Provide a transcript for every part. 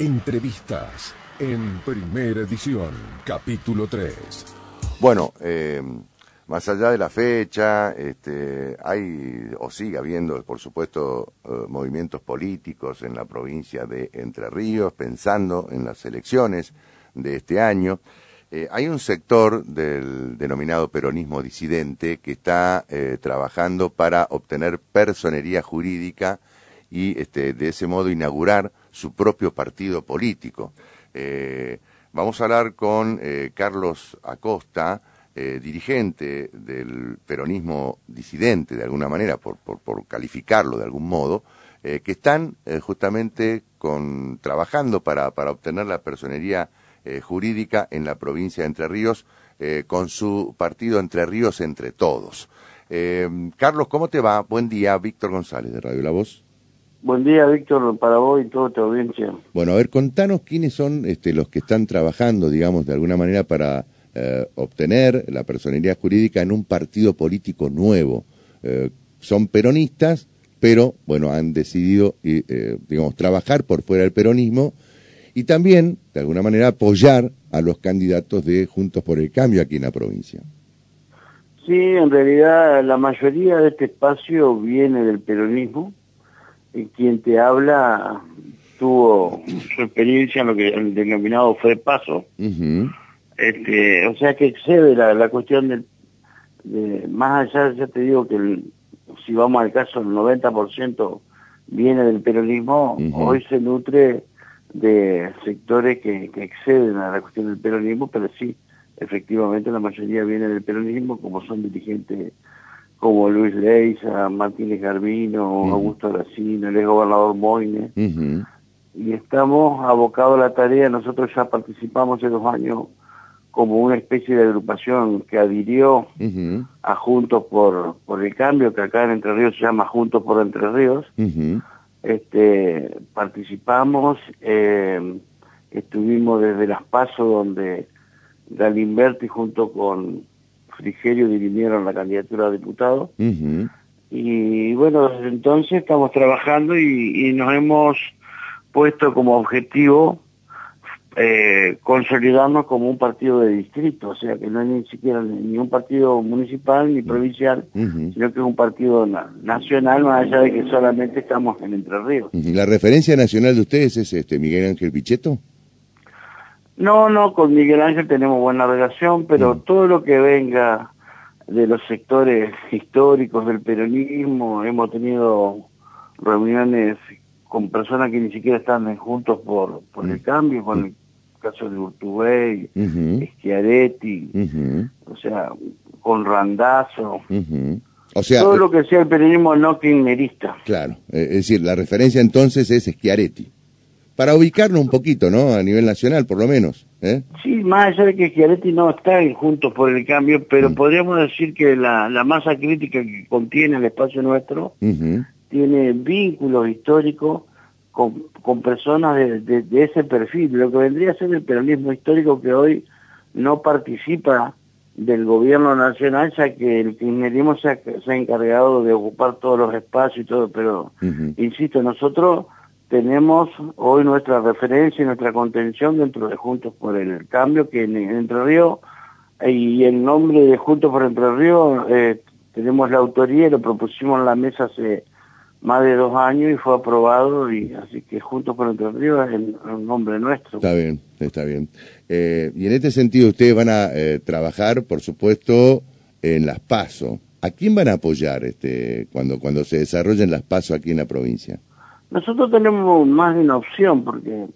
Entrevistas en primera edición, capítulo 3. Bueno, eh, más allá de la fecha, este, hay o sigue habiendo, por supuesto, eh, movimientos políticos en la provincia de Entre Ríos, pensando en las elecciones de este año. Eh, hay un sector del denominado peronismo disidente que está eh, trabajando para obtener personería jurídica y este, de ese modo inaugurar su propio partido político. vamos a hablar con Carlos Acosta, eh, dirigente del peronismo disidente, de alguna manera, por, por, calificarlo de algún modo, eh, que están eh, justamente con, trabajando para, para obtener la personería jurídica en la provincia de Entre Ríos con su partido Entre Ríos Entre Todos. Carlos, ¿cómo te va? Buen día, Víctor González de Radio La Voz. Buen día, Víctor, para vos y toda tu audiencia. Bueno, a ver, contanos quiénes son este, los que están trabajando, digamos, de alguna manera para eh, obtener la personalidad jurídica en un partido político nuevo. Eh, son peronistas, pero bueno, han decidido, eh, digamos, trabajar por fuera del peronismo y también, de alguna manera, apoyar a los candidatos de Juntos por el Cambio aquí en la provincia. Sí, en realidad la mayoría de este espacio viene del peronismo quien te habla tuvo su experiencia en lo que el denominado fue paso. Este, o sea que excede la, la cuestión del, de, más allá, ya te digo que si vamos al caso, el 90% viene del peronismo, hoy se nutre de sectores que, que, exceden a la cuestión del peronismo, pero sí, efectivamente la mayoría viene del peronismo, como son dirigentes como Luis Leiza, Martínez Garbino, Augusto Gracino, el ex gobernador Moine. Y estamos abocados a la tarea, nosotros ya participamos en dos años como una especie de agrupación que adhirió a Juntos por, por el Cambio, que acá en Entre Ríos se llama Juntos por Entre Ríos. este, participamos, eh, estuvimos desde Las Pasos, donde Galimberti junto con Frigerio dirimieron la candidatura a diputado. Y bueno, desde entonces estamos trabajando y, y nos hemos puesto como objetivo eh, consolidarnos como un partido de distrito, o sea que no es ni siquiera ni un partido municipal ni provincial, sino que es un partido nacional, más allá de que solamente estamos en Entre Ríos. ¿La referencia nacional de ustedes es este Miguel Ángel Pichetto? No, no, con Miguel Ángel tenemos buena relación, pero todo lo que venga de los sectores históricos del peronismo, hemos tenido reuniones con personas que ni siquiera están juntos por, por el cambio, con el caso de Urtubey, Schiaretti, o sea, con Randazo. O sea, todo lo que sea el periodismo no kirchnerista. Claro, eh, es decir, la referencia entonces es Schiaretti. Para ubicarnos un poquito, ¿no? A nivel nacional, por lo menos. ¿eh? Sí, más allá de que Schiaretti no está en Juntos por el Cambio, pero mm. podríamos decir que la, la, masa crítica que contiene el espacio nuestro tiene vínculos históricos con, con personas de, de, ese perfil, lo que vendría a ser el peronismo histórico que hoy no participa del gobierno nacional, ya que el kirchnerismo se ha, se ha encargado de ocupar todos los espacios y todo, pero insisto, nosotros tenemos hoy nuestra referencia y nuestra contención dentro de Juntos por el Cambio, que en, Entre Ríos, y el nombre de Juntos por Entre Ríos, eh, tenemos la autoría y lo propusimos en la mesa hace más de dos años y fue aprobado y así que juntos con Entre Ríos es el, nombre nuestro. Está bien, está bien. Eh, y en este sentido ustedes van a eh, trabajar, por supuesto, en las PASO. ¿A quién van a apoyar este cuando cuando se desarrollen las PASO aquí en la provincia? Nosotros tenemos más de una opción porque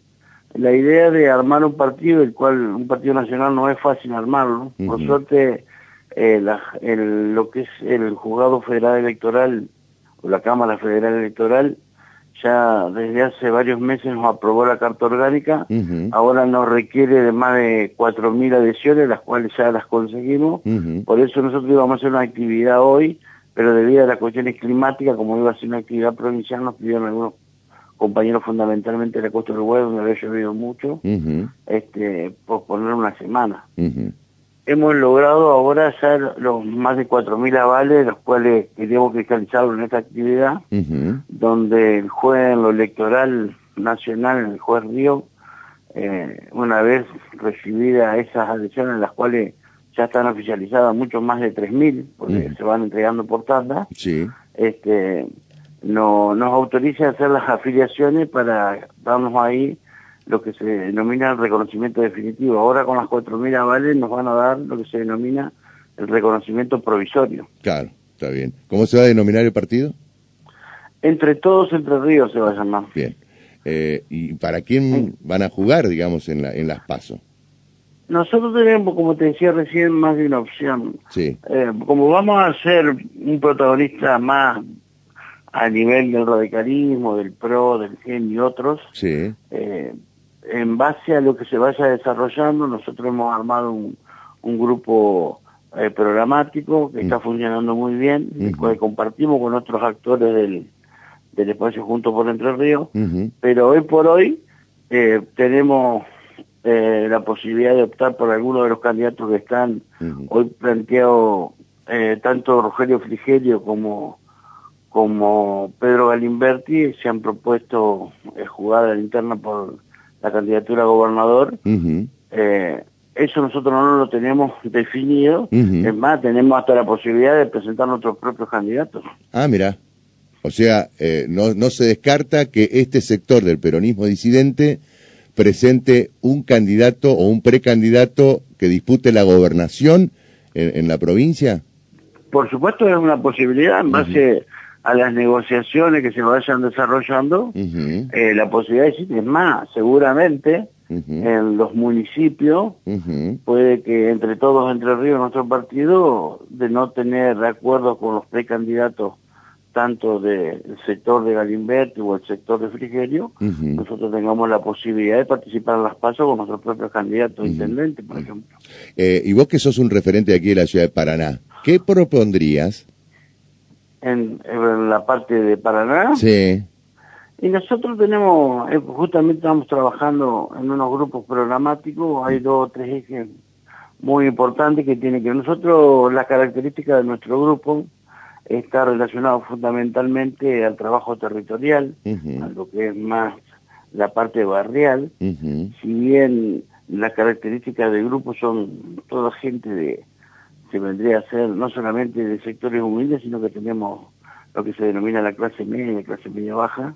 la idea de armar un partido, el cual un partido nacional no es fácil armarlo. Por suerte, eh, el, lo que es el juzgado federal electoral la Cámara Federal Electoral ya desde hace varios meses nos aprobó la carta orgánica, ahora nos requiere de más de 4.000 adhesiones, las cuales ya las conseguimos, por eso nosotros íbamos a hacer una actividad hoy, pero debido a las cuestiones climáticas, como iba a ser una actividad provincial, nos pidieron algunos compañeros fundamentalmente de la Costa del Huevo, donde había llovido mucho, este, posponer una semana. Hemos logrado ahora ya los más de 4.000 avales, los cuales queremos cristalizarlo en esta actividad, donde el juez en lo electoral nacional en el juez Río, eh, una vez recibidas esas adhesiones, las cuales ya están oficializadas mucho más de 3.000, porque se van entregando por tanda, Sí. este, no, nos autoriza a hacer las afiliaciones para darnos ahí lo que se denomina el reconocimiento definitivo. Ahora con las 4.000 avales nos van a dar lo que se denomina el reconocimiento provisorio. Claro, está bien. ¿Cómo se va a denominar el partido? Entre todos, Entre Ríos se va a llamar. Bien. Eh, ¿Y para quién van a jugar, digamos, en, la, en las PASO? Nosotros tenemos, como te decía recién, más de una opción. Sí. Eh, como vamos a ser un protagonista más a nivel del radicalismo, del PRO, del GEN y otros, Sí. eh, en base a lo que se vaya desarrollando, nosotros hemos armado un, un grupo eh, programático que está funcionando muy bien, el Ujú. cual compartimos con otros actores del, del espacio Junto por Entre Ríos, pero hoy por hoy eh, tenemos eh, la posibilidad de optar por alguno de los candidatos que están hoy planteado eh, tanto Rogelio Frigerio como como Pedro Galimberti se han propuesto eh, jugar a la interna por la candidatura a gobernador. Eh, eso nosotros no lo tenemos definido. Ujú. Es más, tenemos hasta la posibilidad de presentar nuestros propios candidatos. Ah, mira. O sea, eh, no, no se descarta que este sector del peronismo disidente presente un candidato o un precandidato que dispute la gobernación en, en la provincia. Por supuesto es una posibilidad en base a las negociaciones que se vayan desarrollando. Eh, la posibilidad existe. Es más, seguramente en los municipios puede que entre todos, entre Ríos, nuestro partido, de no tener acuerdos con los precandidatos, tanto del sector de Galimberti o el sector de Frigerio, nosotros tengamos la posibilidad de participar en las pasos con nuestros propios candidatos intendentes, por ejemplo. Eh, y vos que sos un referente de aquí de la ciudad de Paraná, ¿qué propondrías? En, en la parte de Paraná, Sí. y nosotros tenemos, eh, justamente estamos trabajando en unos grupos programáticos, hay dos o tres ejes muy importantes que tienen que nosotros, la característica de nuestro grupo está relacionado fundamentalmente al trabajo territorial, a lo que es más la parte barrial, si bien las características del grupo son toda gente de, se vendría a ser no solamente de sectores humildes, sino que tenemos lo que se denomina la clase media, clase media baja,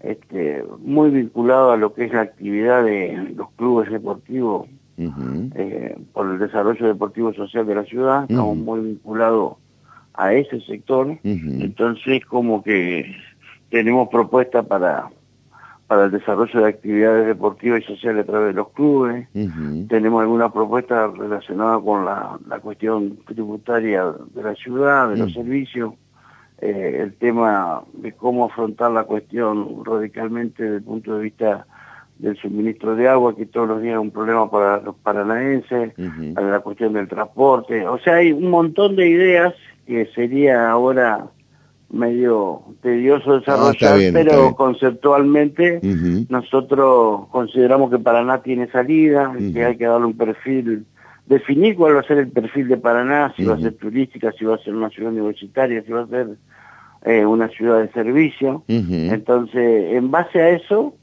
este, muy vinculado a lo que es la actividad de los clubes deportivos eh, por el desarrollo deportivo social de la ciudad, estamos muy vinculados a ese sector, entonces como que tenemos propuestas para, para el desarrollo de actividades deportivas y sociales a través de los clubes, tenemos algunas propuestas relacionadas con la, la cuestión tributaria de la ciudad, de los servicios, eh, el tema de cómo afrontar la cuestión radicalmente desde el punto de vista del suministro de agua, que todos los días es un problema para los paranaenses, la cuestión del transporte, o sea, hay un montón de ideas que sería ahora medio tedioso Ah, desarrollar, bien, pero conceptualmente nosotros consideramos que Paraná tiene salida, Ujú. que hay que darle un perfil, definir cuál va a ser el perfil de Paraná, si va a ser turística, si va a ser una ciudad universitaria, si va a ser eh, una ciudad de servicio. Entonces, en base a eso,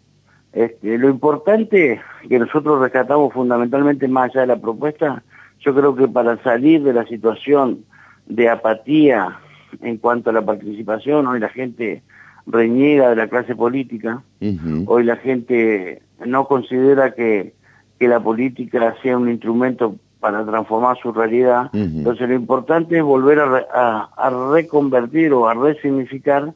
este, lo importante que nosotros rescatamos fundamentalmente más allá de la propuesta, yo creo que para salir de la situación de apatía en cuanto a la participación, hoy la gente reniega de la clase política, hoy la gente no considera que, que la política sea un instrumento para transformar su realidad. Entonces lo importante es volver a, a- a reconvertir o a resignificar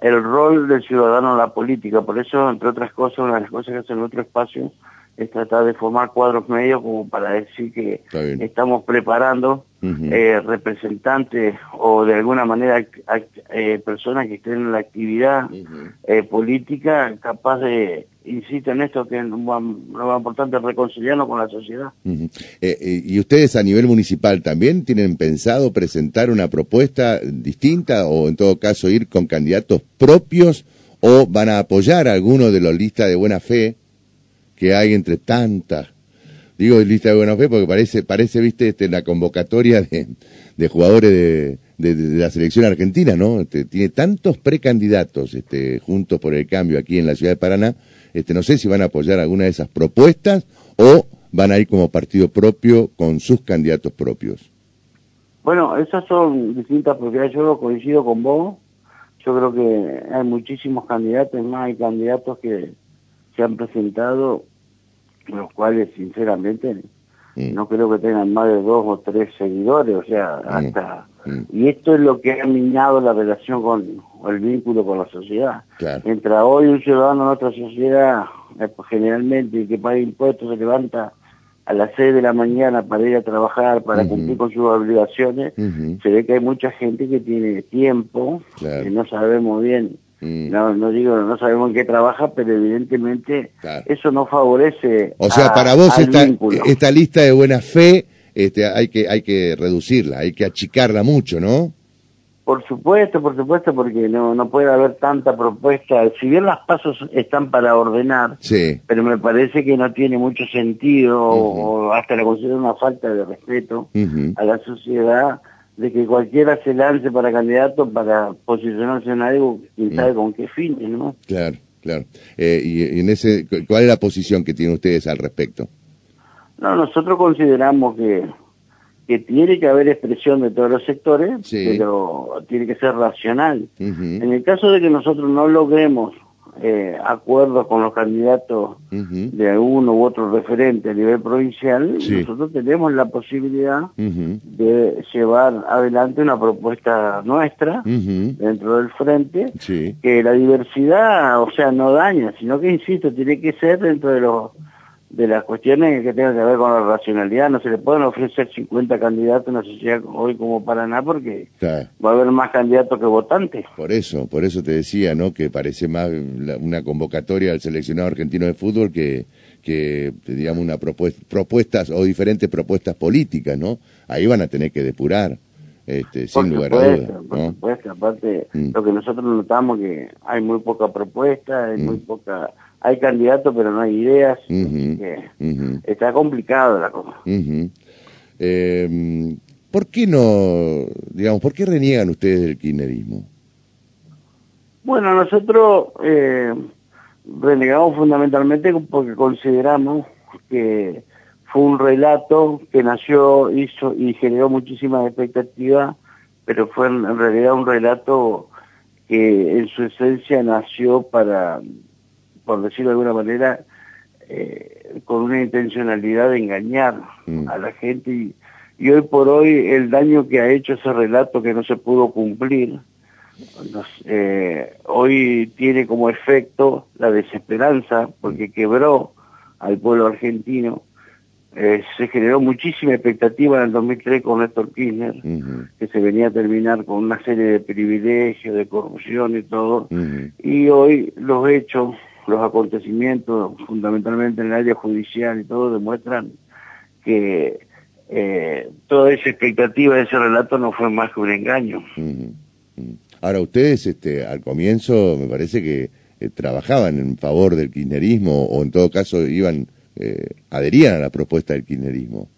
el rol del ciudadano en la política. Por eso, entre otras cosas, una de las cosas que hace nuestro espacio es tratar de formar cuadros medios como para decir que estamos preparando eh, representantes o de alguna manera eh, personas que estén en la actividad eh, política capaz de, insisto en esto, que es lo más, importante, reconciliarnos con la sociedad. Eh, eh, ¿Y ustedes a nivel municipal también tienen pensado presentar una propuesta distinta o en todo caso ir con candidatos propios o van a apoyar a alguno de los listas de buena fe que hay entre tantas? Digo lista de buena fe porque parece, parece viste, este, la convocatoria de, jugadores de, de, la selección argentina, ¿no? Este, tiene tantos precandidatos este, juntos por el cambio aquí en la ciudad de Paraná. Este, no sé si van a apoyar alguna de esas propuestas o van a ir como partido propio con sus candidatos propios. Bueno, esas son distintas porque Yo coincido con vos. Yo creo que hay muchísimos candidatos, más hay candidatos que se han presentado, los cuales sinceramente no creo que tengan más de dos o tres seguidores, o sea, hasta... Y esto es lo que ha minado la relación con, el vínculo con la sociedad. Entra hoy un ciudadano en otra sociedad, eh, pues, generalmente, que paga impuestos, se levanta a las 6 de la mañana para ir a trabajar, para cumplir con sus obligaciones, se ve que hay mucha gente que tiene tiempo, que no sabemos bien, mm. no, no digo, no sabemos en qué trabaja, pero evidentemente eso no favorece. O sea, para vos esta, esta, lista de buena fe este, hay, que, hay que reducirla, hay que achicarla mucho, ¿no? Por supuesto, por supuesto, porque no, no puede haber tanta propuesta. Si bien las pasos están para ordenar, pero me parece que no tiene mucho sentido, o hasta la considero una falta de respeto a la sociedad, de que cualquiera se lance para candidato para posicionarse en algo, quién sabe con qué fines, ¿no? Claro, claro. Eh, y, en ese, ¿Cuál es la posición que tienen ustedes al respecto? No, nosotros consideramos que que tiene que haber expresión de todos los sectores, pero tiene que ser racional. En el caso de que nosotros no logremos eh, acuerdos con los candidatos de uno u otro referente a nivel provincial, nosotros tenemos la posibilidad de llevar adelante una propuesta nuestra dentro del frente, que la diversidad, o sea, no daña, sino que, insisto, tiene que ser dentro de los de las cuestiones que tengan que ver con la racionalidad. No se le pueden ofrecer 50 candidatos en una sociedad hoy como Paraná porque va a haber más candidatos que votantes. Por eso, por eso te decía, ¿no? Que parece más una convocatoria al seleccionado argentino de fútbol que, que digamos, una propuesta, propuestas o diferentes propuestas políticas, ¿no? Ahí van a tener que depurar. Este, sin lugar a dudas. Por supuesto, aparte, mm. lo que nosotros notamos que hay muy poca propuesta, hay muy mm. poca hay candidatos pero no hay ideas. Está complicado la cosa. Em, ¿Por qué no, digamos, por qué reniegan ustedes del kirchnerismo? Bueno, nosotros eh, renegamos fundamentalmente porque consideramos que fue un relato que nació, hizo y generó muchísimas expectativas, pero fue en realidad un relato que en su esencia nació para por decirlo de alguna manera, eh, con una intencionalidad de engañar mm. a la gente. Y, hoy por hoy el daño que ha hecho ese relato que no se pudo cumplir, eh, hoy tiene como efecto la desesperanza porque quebró al pueblo argentino. Eh, se generó muchísima expectativa en el 2003 con Néstor Kirchner, que se venía a terminar con una serie de privilegios, de corrupción y todo, y hoy los hechos los acontecimientos, fundamentalmente en el área judicial y todo, demuestran que eh, toda esa expectativa de ese relato no fue más que un engaño. Ahora, ustedes este, al comienzo me parece que eh, trabajaban en favor del kirchnerismo o en todo caso iban, eh, adherían a la propuesta del kirchnerismo.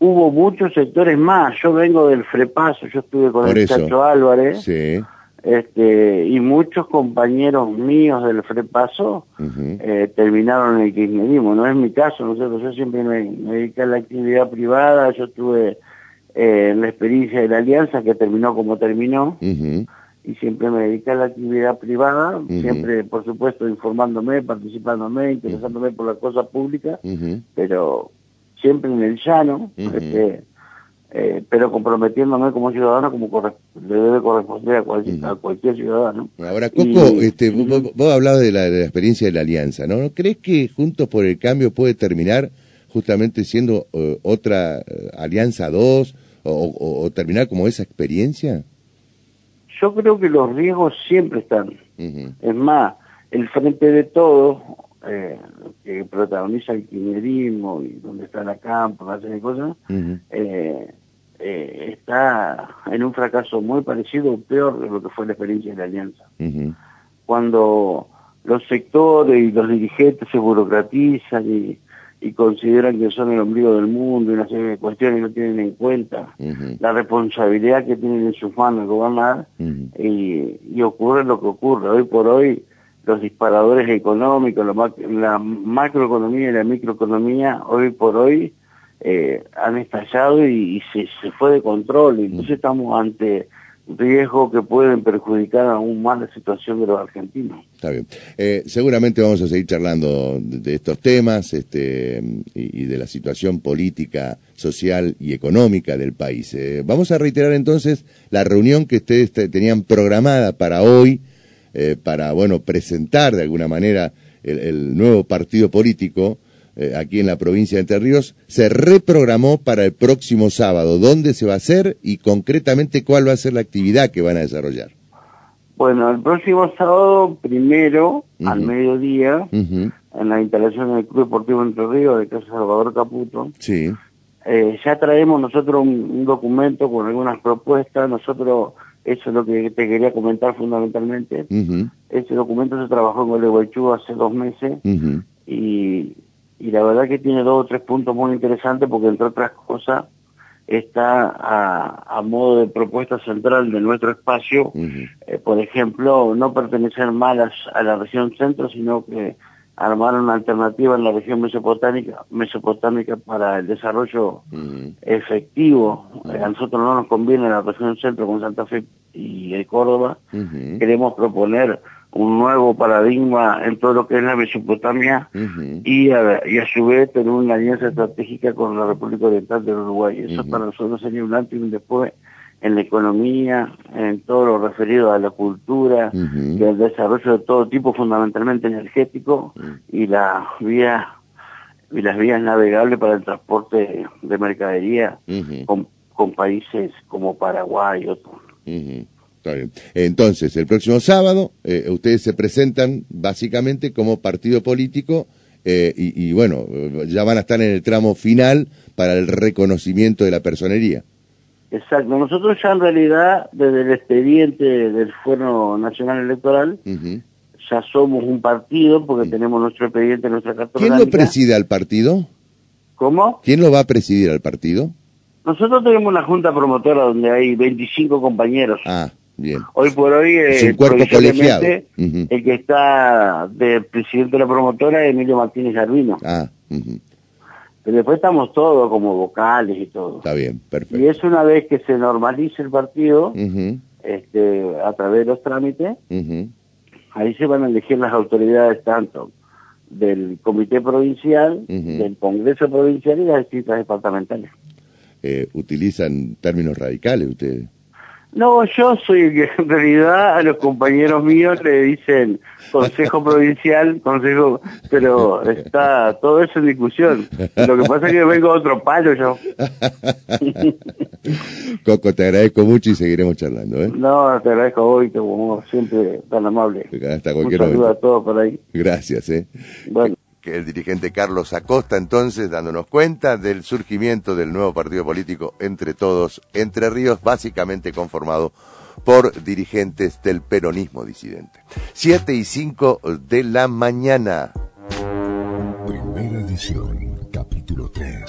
Hubo muchos sectores más. Yo vengo del Frepaso, yo estuve con el Chacho Álvarez. Sí este, y muchos compañeros míos del FREPASO eh, terminaron en el kirchnerismo. No es mi caso, nosotros yo siempre me, dediqué a la actividad privada, yo tuve eh, la experiencia de la alianza que terminó como terminó, y siempre me dediqué a la actividad privada, siempre, por supuesto, informándome, participándome, interesándome por la cosa pública, pero siempre en el llano, este, eh, pero comprometiéndome como ciudadano como le debe corresponder a, cualquier ciudadano. Ahora, Coco, este, vos, hablabas de la, experiencia de la alianza, ¿no? ¿No crees que Juntos por el Cambio puede terminar justamente siendo eh, otra eh, alianza 2 o, terminar como esa experiencia? Yo creo que los riesgos siempre están. Es más, el frente de todos eh, que protagoniza el kirchnerismo y donde está la campo, una serie de cosas, eh, eh, está en un fracaso muy parecido o peor de lo que fue la experiencia de la Alianza. Cuando los sectores y los dirigentes se burocratizan y, y consideran que son el ombligo del mundo y una serie de cuestiones y no tienen en cuenta la responsabilidad que tienen en sus manos gobernar y, ocurre lo que ocurre. Hoy por hoy los disparadores económicos, la, macroeconomía y la microeconomía, hoy por hoy eh, han estallado y, se, se, fue de control. Entonces estamos ante riesgo que pueden perjudicar aún más la situación de los argentinos. Está bien. Eh, seguramente vamos a seguir charlando de, estos temas este, y, de la situación política, social y económica del país. Eh, vamos a reiterar entonces la reunión que ustedes tenían programada para hoy, eh, para, bueno, presentar de alguna manera el nuevo partido político eh, aquí en la provincia de Entre Ríos, se reprogramó para el próximo sábado. ¿Dónde se va a hacer y concretamente cuál va a ser la actividad que van a desarrollar? Bueno, el próximo sábado, primero, al mediodía, en la instalación del Club Deportivo Entre Ríos de Casa Salvador Caputo, sí. Eh, ya traemos nosotros un, documento con algunas propuestas, nosotros, eso es lo que te quería comentar fundamentalmente, ese documento se trabajó en Gualeguaychú hace dos meses y y la verdad que tiene dos o tres puntos muy interesantes porque entre otras cosas está a, modo de propuesta central de nuestro espacio, eh, por ejemplo, no pertenecer más a la región centro, sino que armar una alternativa en la región mesopotámica, mesopotámica para el desarrollo efectivo. a nosotros no nos conviene la región centro con Santa Fe y el Córdoba. Queremos proponer un nuevo paradigma en todo lo que es la Mesopotamia y, a, y a su vez tener una alianza estratégica con la República Oriental del Uruguay. Eso para nosotros sería un antes y un después en la economía, en todo lo referido a la cultura y al desarrollo de todo tipo, fundamentalmente energético, y la vía y las vías navegables para el transporte de mercadería con, con, países como Paraguay y otros. Entonces, el próximo sábado eh, ustedes se presentan básicamente como partido político eh, y, bueno, ya van a estar en el tramo final para el reconocimiento de la personería. Exacto, nosotros ya en realidad desde el expediente del Fuero Nacional Electoral ya somos un partido porque tenemos nuestro expediente, nuestra carta ¿Quién lo preside al partido? ¿Cómo? ¿Quién lo va a presidir al partido? Nosotros tenemos una junta promotora donde hay 25 compañeros. Ah, Bien. Hoy por hoy, es un cuerpo colegiado. el que está de presidente de la promotora es Emilio Martínez Garbino. Ah, Pero después estamos todos como vocales y todo. Está bien, perfecto. Y es una vez que se normalice el partido, este, a través de los trámites, ahí se van a elegir las autoridades tanto del comité provincial, del congreso provincial y las distintas departamentales. Eh, utilizan términos radicales ustedes. No, yo soy el que en realidad a los compañeros míos le dicen Consejo Provincial, Consejo, pero está todo eso en discusión. Lo que pasa es que vengo a otro palo yo. Coco, te agradezco mucho y seguiremos charlando. ¿eh? No, te agradezco hoy, como siempre tan amable. Hasta cualquier Un saludo a todos por ahí. Gracias. ¿eh? Bueno el dirigente Carlos Acosta, entonces, dándonos cuenta del surgimiento del nuevo partido político Entre Todos, Entre Ríos, básicamente conformado por dirigentes del peronismo disidente. Siete y cinco de la mañana. Primera edición, capítulo 3.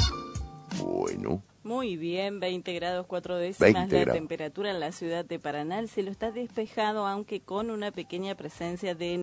Bueno. Muy bien, 20 grados 4 décimas la temperatura en la ciudad de Paraná. El cielo está despejado, aunque con una pequeña presencia de